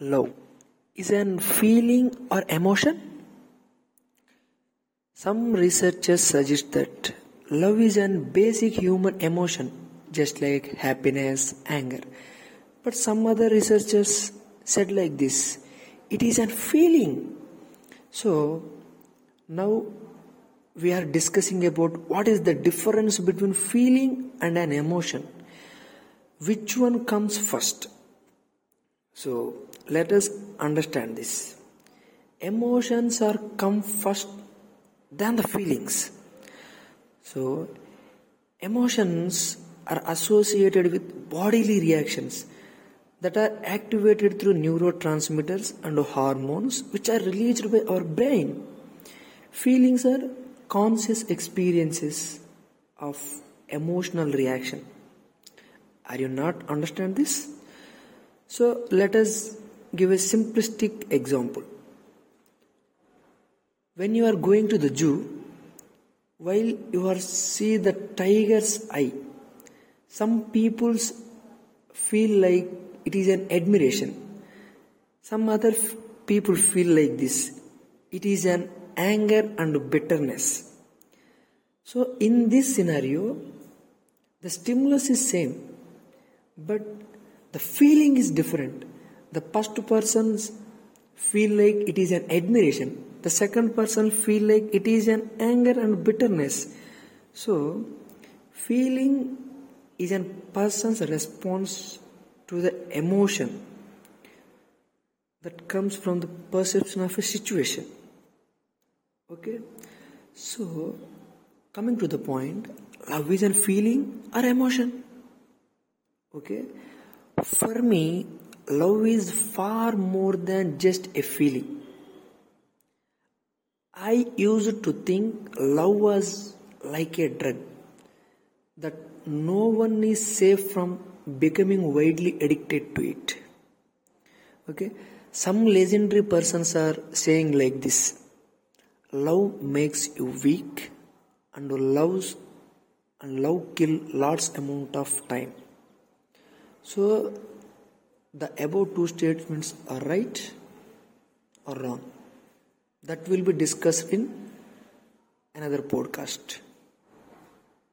love is an feeling or emotion? Some researchers suggest that love is an basic human emotion, just like happiness, anger. But some other researchers said like this it is a feeling. So now we are discussing about what is the difference between feeling and an emotion. Which one comes first? So let us understand this. Emotions are come first than the feelings. So emotions are associated with bodily reactions that are activated through neurotransmitters and hormones which are released by our brain. Feelings are conscious experiences of emotional reaction. Are you not understand this? So let us give a simplistic example. When you are going to the zoo, while you are see the tiger's eye, some peoples feel like it is an admiration. Some other people feel like this. It is an anger and bitterness. So in this scenario, the stimulus is same, but the feeling is different. The first persons feel like it is an admiration. The second person feel like it is an anger and bitterness. So feeling is a person's response to the emotion that comes from the perception of a situation. Okay? So, coming to the point, love is a feeling or emotion. Okay? For me, love is far more than just a feeling. I used to think love was like a drug that no one is safe from becoming widely addicted to it. Okay, some legendary persons are saying like this love makes you weak and loves and love kill lots amount of time so the above two statements are right or wrong. That will be discussed in another podcast